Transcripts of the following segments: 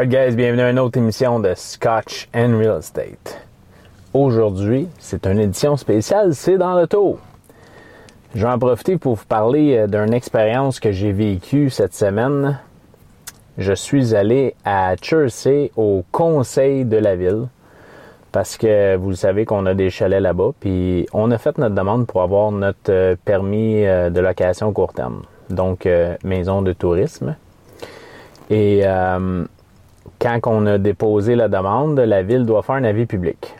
Alright guys, bienvenue à une autre émission de Scotch and Real Estate. Aujourd'hui, c'est une édition spéciale, c'est dans le tour. Je vais en profiter pour vous parler euh, d'une expérience que j'ai vécue cette semaine. Je suis allé à Chersey au conseil de la ville parce que vous savez qu'on a des chalets là-bas, puis on a fait notre demande pour avoir notre euh, permis euh, de location court terme, donc maison de tourisme. Et quand on a déposé la demande, la ville doit faire un avis public.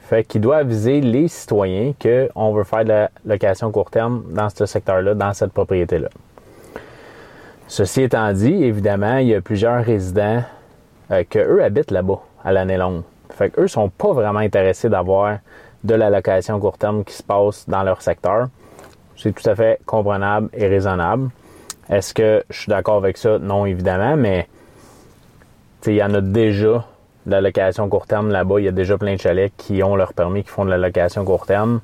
Fait qu'il doit aviser les citoyens qu'on veut faire de la location court terme dans ce secteur-là, dans cette propriété-là. Ceci étant dit, évidemment, il y a plusieurs résidents euh, que eux habitent là-bas à l'année longue. Fait qu'eux sont pas vraiment intéressés d'avoir de la location court terme qui se passe dans leur secteur. C'est tout à fait comprenable et raisonnable. Est-ce que je suis d'accord avec ça? Non, évidemment, mais il y en a déjà de la location court terme là-bas. Il y a déjà plein de chalets qui ont leur permis, qui font de la location court terme.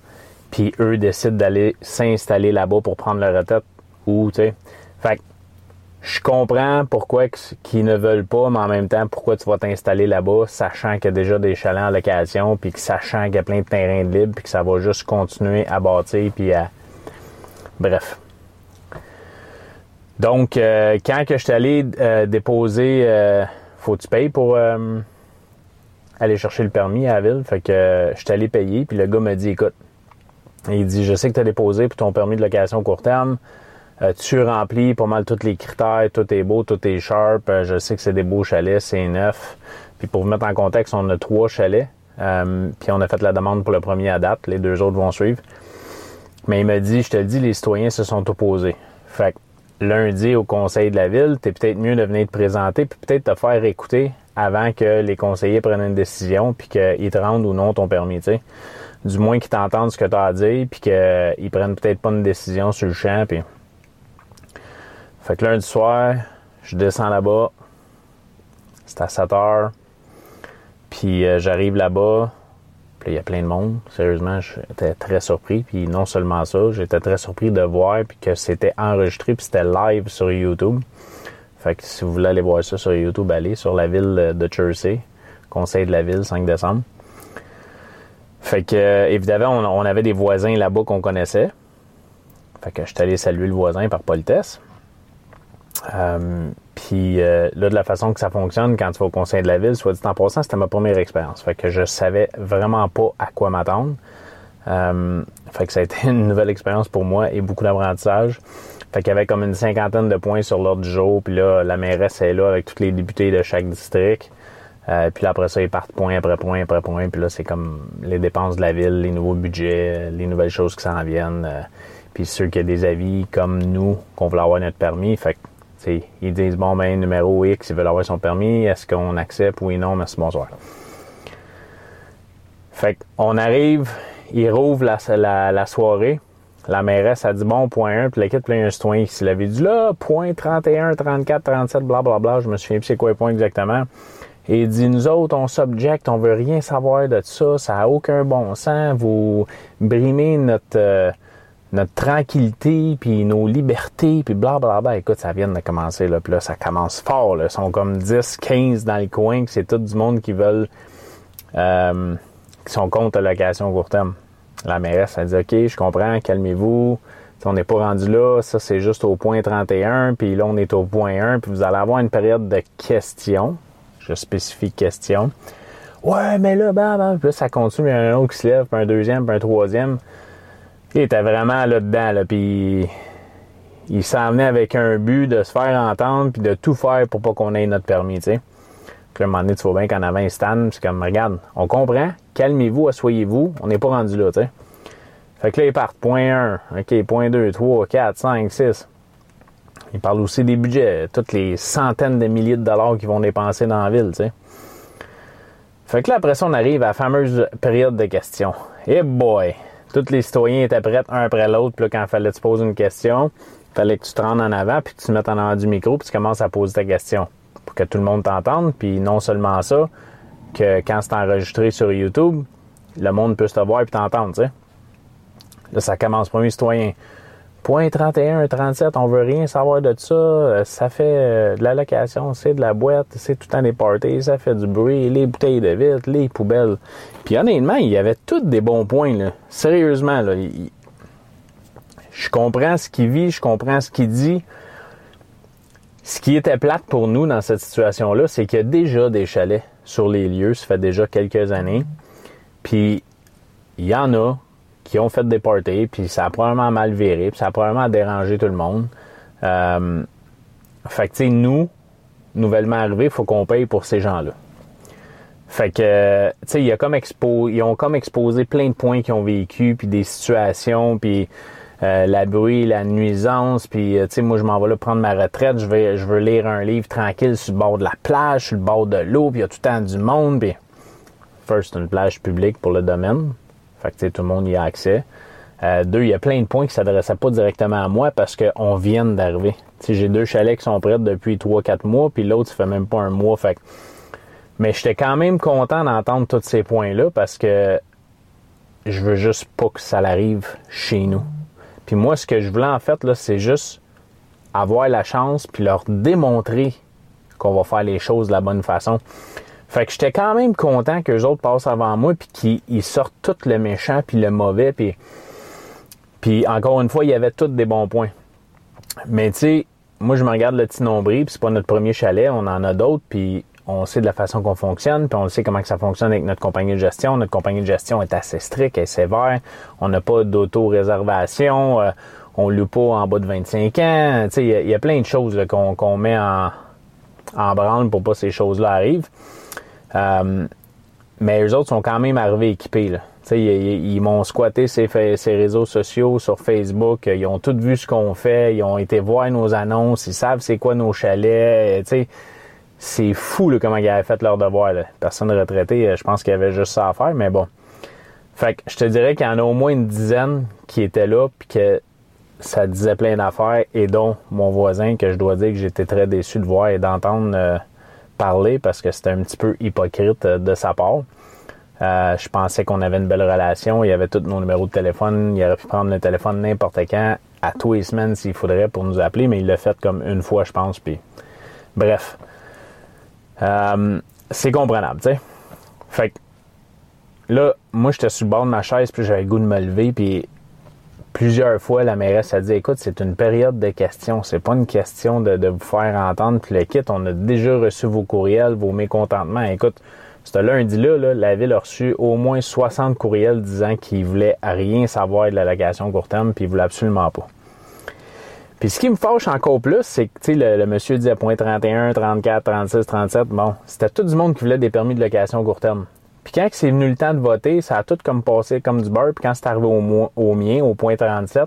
Puis eux décident d'aller s'installer là-bas pour prendre leur retraite. Ou, tu sais. Fait je comprends pourquoi qu'ils ne veulent pas, mais en même temps, pourquoi tu vas t'installer là-bas, sachant qu'il y a déjà des chalets en location, puis que sachant qu'il y a plein de terrains de libre, puis que ça va juste continuer à bâtir, puis à... Bref. Donc, euh, quand que je suis allé euh, déposer... Euh, faut que tu payes pour euh, aller chercher le permis à la ville. Fait que euh, je suis allé payer, puis le gars m'a dit écoute, il dit je sais que tu as déposé pour ton permis de location court terme. Euh, tu remplis pas mal tous les critères, tout est beau, tout est sharp. je sais que c'est des beaux chalets, c'est neuf. Puis pour vous mettre en contexte, on a trois chalets. puis on a fait la demande pour le premier à date. Les deux autres vont suivre. Mais il m'a dit, je te le dis, les citoyens se sont opposés. Fait que lundi au conseil de la ville, tu es peut-être mieux de venir te présenter puis peut-être te faire écouter avant que les conseillers prennent une décision puis qu'ils te rendent ou non ton permis, tu sais. Du moins qu'ils t'entendent ce que tu as à dire puis qu'ils prennent peut-être pas une décision sur le champ puis... Fait que lundi soir, je descends là-bas. C'est à 7 heures. Puis euh, j'arrive là-bas il y a plein de monde. Sérieusement, j'étais très surpris. Puis non seulement ça, j'étais très surpris de voir puis que c'était enregistré puis c'était live sur YouTube. Fait que si vous voulez aller voir ça sur YouTube, allez sur la ville de Jersey, conseil de la ville, 5 décembre. Fait que, euh, évidemment, on, avait des voisins là-bas qu'on connaissait. Fait que je suis allé saluer le voisin par politesse. Euh, puis euh, là, de la façon que ça fonctionne quand tu vas au conseil de la ville, soit dit en passant, c'était ma première expérience. Fait que je savais vraiment pas à quoi m'attendre. Euh, fait que ça a été une nouvelle expérience pour moi et beaucoup d'apprentissage. Fait qu'il y avait comme une cinquantaine de points sur l'ordre du jour. Puis là, la mairesse est là avec tous les députés de chaque district. puis là, après ça, ils partent point après point après point. Puis là, c'est comme les dépenses de la ville, les nouveaux budgets, les nouvelles choses qui s'en viennent. puis ceux qui ont des avis comme nous, qu'on voulait avoir notre permis. Fait que ils disent, bon, ben, numéro X, ils veulent avoir son permis. Est-ce qu'on accepte? Oui, non, merci, bonsoir. Fait qu'on arrive, ils rouvrent la, la, soirée. La mairesse a dit, bon, point 1, puis l'équipe, plein un citoyen qui s'est dit, là, point 31, 34, 37, blablabla. Bla, bla. Je me souviens plus c'est quoi le point exactement. Et il dit, nous autres, on subjecte, on veut rien savoir de ça, ça n'a aucun bon sens, vous brimez notre, euh, notre tranquillité, puis nos libertés, puis blablabla. Écoute, ça vient de commencer, là. Puis là, ça commence fort, là. Ils sont comme 10, 15 dans les coins, c'est tout du monde qui veulent... Euh, qui sont contre la location court terme. La mairesse, elle dit, OK, je comprends, calmez-vous. on n'est pas rendu là, ça c'est juste au point 31, puis là on est au point 1, puis vous allez avoir une période de questions. Je spécifie questions. Ouais, mais là, bah, puis ça continue, il y a un autre qui se lève, puis un deuxième, puis un troisième. Il était vraiment là-dedans, là, puis il s'en venait avec un but de se faire entendre puis de tout faire pour pas qu'on ait notre permis, tu sais. Puis à un moment donné, tu vois bien qu'en avant un stand, c'est comme, regarde, on comprend, calmez-vous, asseyez-vous, on n'est pas rendu là, tu. Fait que là, ils partent, point 1, OK, point 2, 3, 4, 5, 6. Ils parlent aussi des budgets, toutes les centaines de milliers de dollars qu'ils vont dépenser dans la ville. Fait que là, après ça, on arrive à la fameuse période de questions. Eh boy! Tous les citoyens étaient prêts un après l'autre. Puis là, quand il fallait te poser une question, il fallait que tu te rendes en avant, puis que tu te mettes en avant du micro, puis tu commences à poser ta question pour que tout le monde t'entende. Puis non seulement ça, que quand c'est enregistré sur YouTube, le monde peut te voir et t'entendre, tu sais. Là, ça commence. Premier citoyen. Point 31, 37, on veut rien savoir de ça. Euh, ça fait euh, de la location, c'est de la boîte, c'est tout temps des ça fait du bruit, les bouteilles de vitre, les poubelles. Puis honnêtement, il y avait tous des bons points, là. Sérieusement, là. je comprends ce qu'il vit, je comprends ce qu'il dit. Ce qui était plate pour nous dans cette situation-là, c'est qu'il y a déjà des chalets sur les lieux, ça fait déjà quelques années. Puis il y en a qui ont fait des parties, puis ça a probablement mal viré, puis ça a probablement dérangé tout le monde. Euh, fait que, tu sais, nous, nouvellement arrivés, il faut qu'on paye pour ces gens-là. Fait que, tu sais, ils ont comme exposé plein de points qu'ils ont vécu, puis des situations, puis euh, la bruit, la nuisance, puis euh, tu sais, moi je m'en vais là prendre ma retraite, je je veux lire un livre tranquille sur le bord de la plage, sur le bord de l'eau, puis il y a tout le temps du monde, puis first, une plage publique pour le domaine. Fait que tout le monde y a accès. Euh, deux, il y a plein de points qui ne s'adressaient pas directement à moi parce qu'on vient d'arriver. J'ai deux chalets qui sont prêts depuis 3-4 mois, puis l'autre, ça fait même pas un mois. Fait Mais j'étais quand même content d'entendre tous ces points-là parce que je veux juste pas que ça arrive chez nous. Puis moi, ce que je voulais en fait, là, c'est juste avoir la chance puis leur démontrer qu'on va faire les choses de la bonne façon. Fait que j'étais quand même content que les autres passent avant moi puis qu'ils sortent tout le méchant puis le mauvais puis puis encore une fois, il y avait tous des bons points. Mais tu sais, moi je me regarde le petit nombril, puis c'est pas notre premier chalet, on en a d'autres puis on sait de la façon qu'on fonctionne, puis on sait comment que ça fonctionne avec notre compagnie de gestion. Notre compagnie de gestion est assez stricte, et sévère. On n'a pas d'auto-réservation, euh, on loue pas en bas de 25 ans. Tu sais, il y, a plein de choses qu'on met en, en branle pour pas que ces choses-là arrivent. Euh, mais eux autres sont quand même arrivés équipés. Là. Ils, ils, m'ont squatté ces, réseaux sociaux sur Facebook. Ils ont tout vu ce qu'on fait. Ils ont été voir nos annonces. Ils savent c'est quoi nos chalets. C'est fou comment ils avaient fait leur devoir. Personne retraitée, je pense qu'il y avait juste ça à faire, mais bon. Fait que je te dirais qu'il y en a au moins une dizaine qui étaient là puis que ça disait plein d'affaires et dont mon voisin que je dois dire que j'étais très déçu de voir et d'entendre euh, parler parce que c'était un petit peu hypocrite euh, de sa part. Euh, je pensais qu'on avait une belle relation. Il y avait tous nos numéros de téléphone. Il aurait pu prendre le téléphone n'importe quand, à tous les semaines s'il faudrait pour nous appeler, mais il l'a fait comme une fois, je pense. Puis, bref, euh, c'est comprenable, tu sais. Fait que là, moi, j'étais sur le bord de ma chaise, puis j'avais le goût de me lever, puis plusieurs fois, la mairesse a dit écoute, c'est une période de questions. C'est pas une question de, vous faire entendre puis le kit. On a déjà reçu vos courriels, vos mécontentements. Écoute, ce lundi-là, la ville a reçu au moins 60 courriels disant qu'ils voulaient rien savoir de la location court terme puis ils voulaient absolument pas. Puis ce qui me fâche encore plus, c'est que le, le monsieur disait point 31, 34, 36, 37. Bon, c'était tout du monde qui voulait des permis de location court terme. Puis quand c'est venu le temps de voter, ça a tout comme passé comme du beurre. Puis quand c'est arrivé au, mien, au point 37,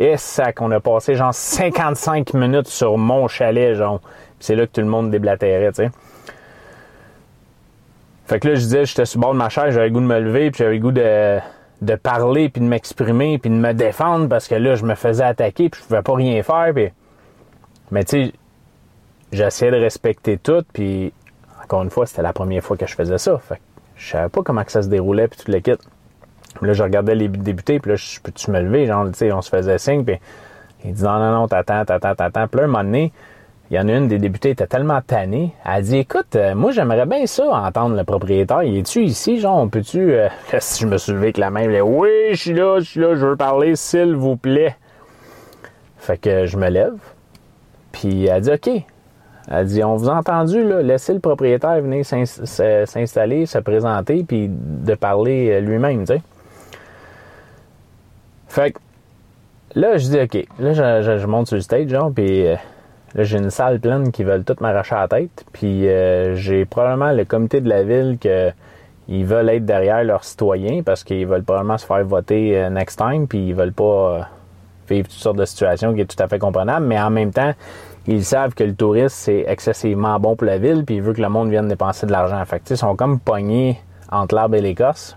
et ça qu'on a passé genre 55 minutes sur mon chalet, genre. Puis c'est là que tout le monde déblatérait, tu sais. Fait que là, je disais, j'étais sur le bord de ma chaise, j'avais goût de me lever, puis j'avais le goût de, parler, puis de m'exprimer, puis de me défendre, parce que là, je me faisais attaquer, puis je pouvais pas rien faire. Mais tu sais, j'essayais de respecter tout, puis encore une fois, c'était la première fois que je faisais ça. Fait je savais pas comment que ça se déroulait, puis tout le kit. Là, je regardais les débutés, puis là, je peux-tu me lever? Genre, tu sais, on se faisait signe, puis il dit non, non, non, t'attends, t'attends, t'attends. Puis là, un moment donné, il y en a une des débutées était tellement tannée. Elle dit Écoute, euh, moi j'aimerais bien ça entendre le propriétaire. Il est-tu ici? Genre, on peut-tu. Euh, si je me suis levé avec la main, il dit Oui, je suis là, je suis là, je veux parler, s'il vous plaît. Fait que je me lève. Puis elle dit OK. Elle dit, on vous a entendu, là, laissez le propriétaire venir s'installer, se présenter, puis de parler euh, lui-même, tu sais. Fait que là, je dis, OK, là, je, monte sur le stage, genre, puis euh, là, j'ai une salle pleine qui veulent tout m'arracher la tête, puis euh, j'ai probablement le comité de la ville que ils veulent être derrière leurs citoyens parce qu'ils veulent probablement se faire voter next time, puis ils veulent pas vivre toutes sortes de situations qui est tout à fait comprenable, mais en même temps, ils savent que le tourisme, c'est excessivement bon pour la ville, puis ils veulent que le monde vienne dépenser de l'argent. Fait ils sont comme pognés entre l'arbre et l'écorce.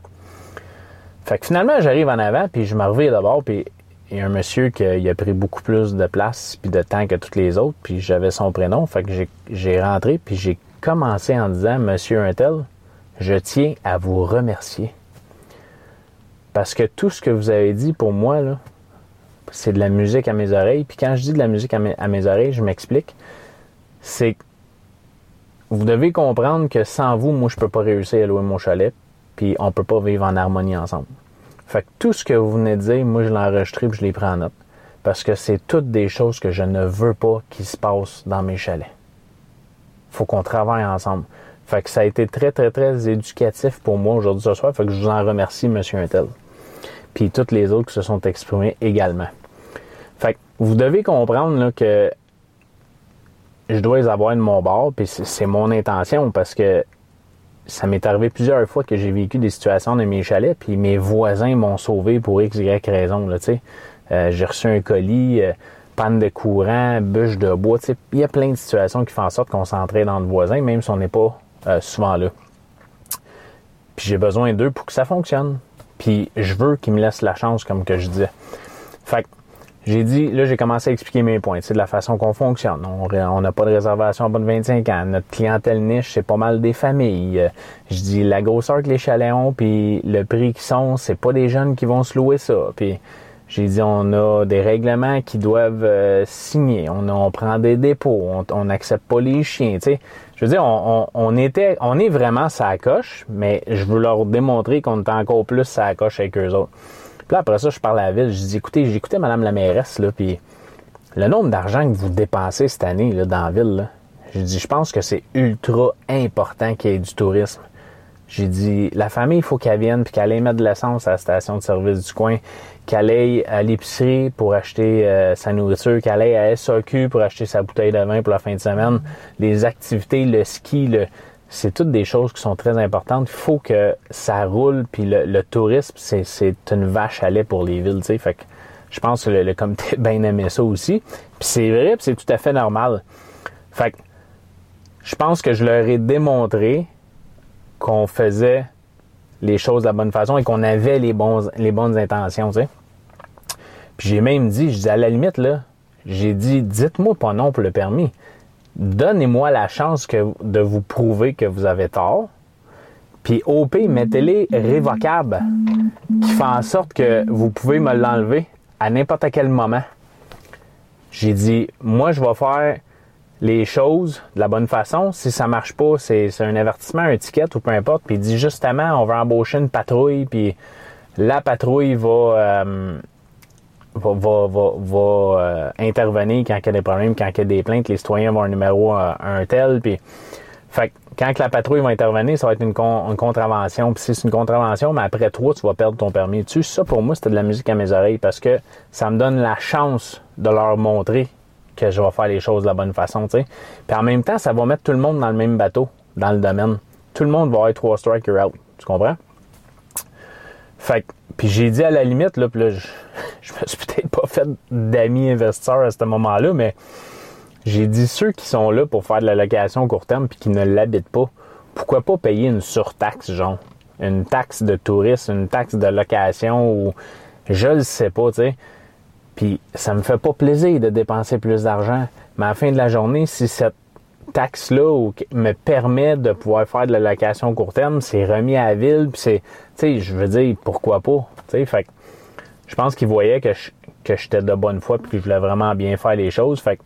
Fait que finalement, j'arrive en avant, puis je me reviens d'abord, puis il y a un monsieur qui a pris beaucoup plus de place puis de temps que tous les autres, puis j'avais son prénom. Fait que j'ai rentré, puis j'ai commencé en disant, Monsieur Untel, je tiens à vous remercier. Parce que tout ce que vous avez dit pour moi, là, c'est de la musique à mes oreilles. Puis quand je dis de la musique à mes, oreilles, je m'explique. C'est vous devez comprendre que sans vous, moi, je peux pas réussir à louer mon chalet. Puis on peut pas vivre en harmonie ensemble. Fait que tout ce que vous venez de dire, moi, je l'ai enregistré et je l'ai pris en note. Parce que c'est toutes des choses que je ne veux pas qui se passent dans mes chalets. Faut qu'on travaille ensemble. Fait que ça a été très, très, très éducatif pour moi aujourd'hui ce soir. Fait que je vous en remercie, Monsieur Intel. Puis toutes les autres qui se sont exprimés également. Fait que vous devez comprendre là, que je dois les avoir de mon bord, puis c'est mon intention parce que ça m'est arrivé plusieurs fois que j'ai vécu des situations dans mes chalets, puis mes voisins m'ont sauvé pour X, Y raison. Là, euh, j'ai reçu un colis, euh, panne de courant, bûche de bois. Il y a plein de situations qui font en sorte qu'on s'entraide dans le voisin, même si on n'est pas euh, souvent là. Puis j'ai besoin d'eux pour que ça fonctionne. Puis je veux qu'ils me laissent la chance, comme que je disais. Fait que j'ai dit, là, j'ai commencé à expliquer mes points. C'est de la façon qu'on fonctionne. On n'a pas de réservation à bas de 25 ans. Notre clientèle niche, c'est pas mal des familles. Euh, je dis, la grosseur que les chalets ont, puis le prix qu'ils sont, c'est pas des jeunes qui vont se louer ça. Puis j'ai dit, on a des règlements qui doivent euh, signer. On, prend des dépôts. On n'accepte pas les chiens. sais. Je veux dire, on, était, on est vraiment sa coche, mais je veux leur démontrer qu'on est encore plus sa coche avec eux autres. Puis là, après ça, je parle à la ville. Je dis, écoutez, j'écoutais Madame la mairesse, là, puis le nombre d'argent que vous dépensez cette année là, dans la ville, là, je dis, je pense que c'est ultra important qu'il y ait du tourisme. J'ai dit, la famille, il faut qu'elle vienne puis qu'elle aille mettre de l'essence à la station de service du coin, qu'elle aille à l'épicerie pour acheter euh, sa nourriture, qu'elle aille à SAQ pour acheter sa bouteille de vin pour la fin de semaine. Les activités, le ski, le, c'est toutes des choses qui sont très importantes. Il faut que ça roule, puis le, tourisme, c'est, une vache à lait pour les villes, tu sais. Fait que je pense que le, comité bien aimé ça aussi. Puis c'est vrai, c'est tout à fait normal. Fait que je pense que je leur ai démontré qu'on faisait les choses de la bonne façon et qu'on avait les, les bonnes intentions, tu sais. Puis j'ai même dit, je dis à la limite, là, j'ai dit, dites-moi pas non pour le permis. Donnez-moi la chance de vous prouver que vous avez tort. Puis OP, mettez-les révocables, qui font en sorte que vous pouvez me l'enlever à n'importe quel moment. J'ai dit, moi, je vais faire les choses de la bonne façon. Si ça marche pas, c'est un avertissement, un ticket ou peu importe. Puis il dit justement, on va embaucher une patrouille, puis la patrouille va, euh, va, euh, intervenir quand il y a des problèmes, quand il y a des plaintes. Les citoyens vont un numéro euh, un tel. Puis, fait quand la patrouille va intervenir, ça va être une, contravention. Puis si c'est une contravention, mais après toi, tu vas perdre ton permis. Tu ça pour moi, c'était de la musique à mes oreilles parce que ça me donne la chance de leur montrer que je vais faire les choses de la bonne façon. Puis en même temps, ça va mettre tout le monde dans le même bateau, dans le domaine. Tout le monde va être trois strike out. Tu comprends? Fait puis j'ai dit à la limite, là, puis là, je, je me suis peut-être pas fait d'amis investisseurs à ce moment-là, mais j'ai dit ceux qui sont là pour faire de la location court terme puis qui ne l'habitent pas, pourquoi pas payer une surtaxe, genre? Une taxe de tourisme, une taxe de location ou je le sais pas, tu sais. Puis ça me fait pas plaisir de dépenser plus d'argent. Mais à la fin de la journée, si cette taxe-là me permet de pouvoir faire de la location court terme, c'est remis à la ville, puis c'est, sais, je veux dire, pourquoi pas, tu sais, fait je pense qu'ils voyaient que que j'étais de bonne foi puis que je voulais vraiment bien faire les choses, fait que,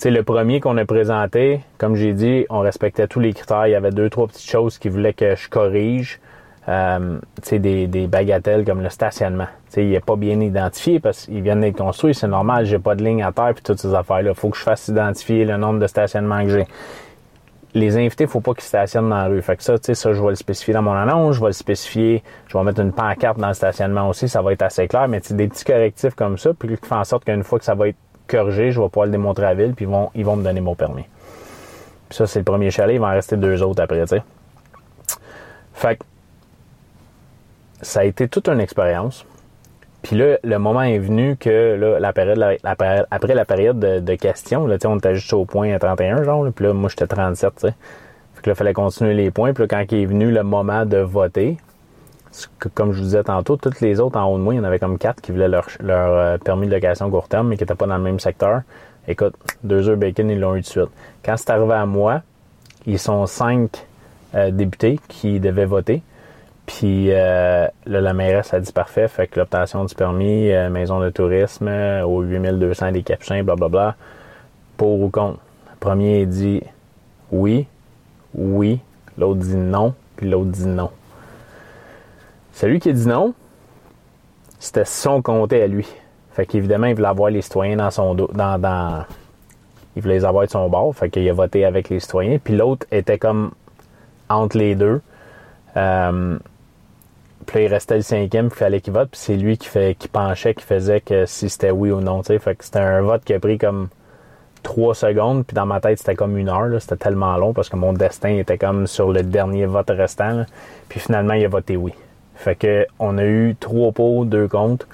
tu le premier qu'on a présenté, comme j'ai dit, on respectait tous les critères, il y avait deux, trois petites choses qui voulaient que je corrige, euh, des, des, bagatelles comme le stationnement. sais, il n'est pas bien identifié parce qu'il vient d'être construit, c'est normal, j'ai pas de ligne à terre puis toutes ces affaires-là. Faut que je fasse identifier le nombre de stationnements que j'ai. Les invités, faut pas qu'ils stationnent dans la rue. Fait que ça, tu sais, ça, je vais le spécifier dans mon annonce, je vais le spécifier, je vais mettre une pancarte dans le stationnement aussi, ça va être assez clair, mais des petits correctifs comme ça, puis qui font en sorte qu'une fois que ça va être corrigé, je vais pouvoir le démontrer à ville, puis ils vont, ils vont me donner mon permis. Puis ça, c'est le premier chalet, il va en rester deux autres après, tu sais. Fait que ça a été toute une expérience. Puis là, le moment est venu que là, la période, après la période de, questions, là, on était juste au point à 31, genre, puis là, moi, j'étais 37, tu sais. Fait que là, il fallait continuer les points. Puis là, quand il est venu le moment de voter, comme je vous disais tantôt, toutes les autres en haut de moi, il y en avait comme quatre qui voulaient leur, leur euh, permis de location court terme, mais qui n'étaient pas dans le même secteur. Écoute, deux heures bacon, ils l'ont eu de suite. Quand c'est arrivé à moi, ils sont cinq euh, députés qui devaient voter. Puis euh, là, la mairesse a dit parfait, fait que l'obtention du permis, euh, maison de tourisme, euh, aux 8200 des Capucins, blablabla, pour ou contre. Le premier dit oui, oui, l'autre dit non, puis l'autre dit non. Celui qui dit non, c'était son comté à lui. Fait qu'évidemment, il voulait avoir les citoyens dans son dos, dans, dans, il voulait les avoir de son bord, fait qu'il a voté avec les citoyens. Puis l'autre était comme entre les deux. Puis il restait le cinquième, puis il fallait qu'il vote, puis c'est lui qui, fait, penchait, qui faisait que si c'était oui ou non. Fait que c'était un vote qui a pris comme trois secondes, puis dans ma tête, c'était comme une heure. C'était tellement long parce que mon destin était comme sur le dernier vote restant. Puis finalement, il a voté oui. Fait que on a eu trois pour, deux contre.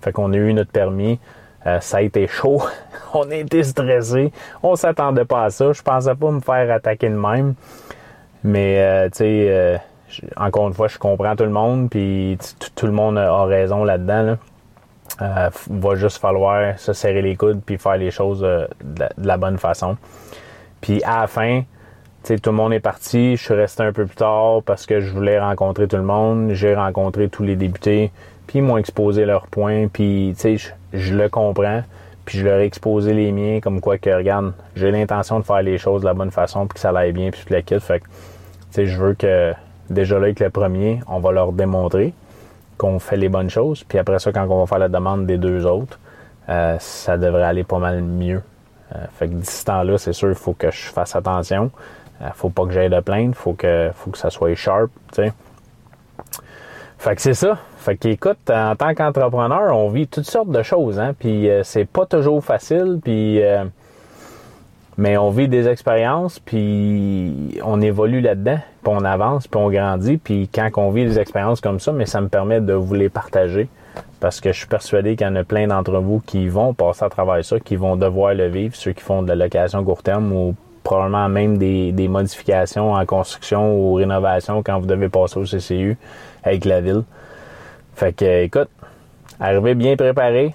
Fait qu'on a eu notre permis. Euh, ça a été chaud. on a été stressé. On s'attendait pas à ça. Je pensais pas me faire attaquer de même. Mais, euh, tu sais, euh, encore une fois, je comprends tout le monde. Puis tout le monde a raison là-dedans. Là. va juste falloir se serrer les coudes puis faire les choses de, la bonne façon. Puis à la fin, tout le monde est parti. Je suis resté un peu plus tard parce que je voulais rencontrer tout le monde. J'ai rencontré tous les députés. Puis ils m'ont exposé leurs points. Puis, sais, je, le comprends. Puis je leur ai exposé les miens comme quoi que, regarde, j'ai l'intention de faire les choses de la bonne façon puis que ça aille bien puis tout le kit. Fait que, je veux que, déjà là, avec le premier, on va leur démontrer qu'on fait les bonnes choses. Puis après ça, quand on va faire la demande des deux autres, euh, ça devrait aller pas mal mieux. Euh, fait que d'ici temps-là, c'est sûr, il faut que je fasse attention. Euh, faut pas que j'aille de plainte, faut que faut que ça soit sharp. Fait que c'est ça. Fait qu'écoute, en tant qu'entrepreneur, on vit toutes sortes de choses, hein. Puis euh, c'est pas toujours facile, puis mais on vit des expériences, puis on évolue là-dedans, puis on avance, puis on grandit, puis quand on vit des expériences comme ça, mais ça me permet de vous les partager parce que je suis persuadé qu'il y en a plein d'entre vous qui vont passer à travers ça, qui vont devoir le vivre, ceux qui font de la location court terme ou probablement même des, modifications en construction ou rénovation quand vous devez passer au CCU avec la ville. Fait que, écoute, arrivez bien préparé,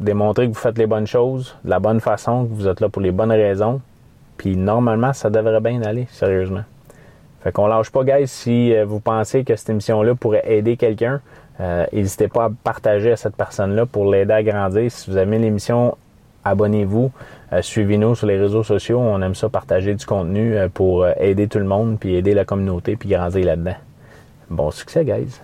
démontrez que vous faites les bonnes choses, de la bonne façon, que vous êtes là pour les bonnes raisons. Puis normalement, ça devrait bien aller, sérieusement. Fait qu'on lâche pas, guys. Si euh, vous pensez que cette émission-là pourrait aider quelqu'un, euh, n'hésitez pas à partager à cette personne-là pour l'aider à grandir. Si vous aimez l'émission, abonnez-vous, euh, suivez-nous sur les réseaux sociaux. On aime ça partager du contenu euh, pour euh, aider tout le monde, puis aider la communauté, puis grandir là-dedans. Bon succès, guys!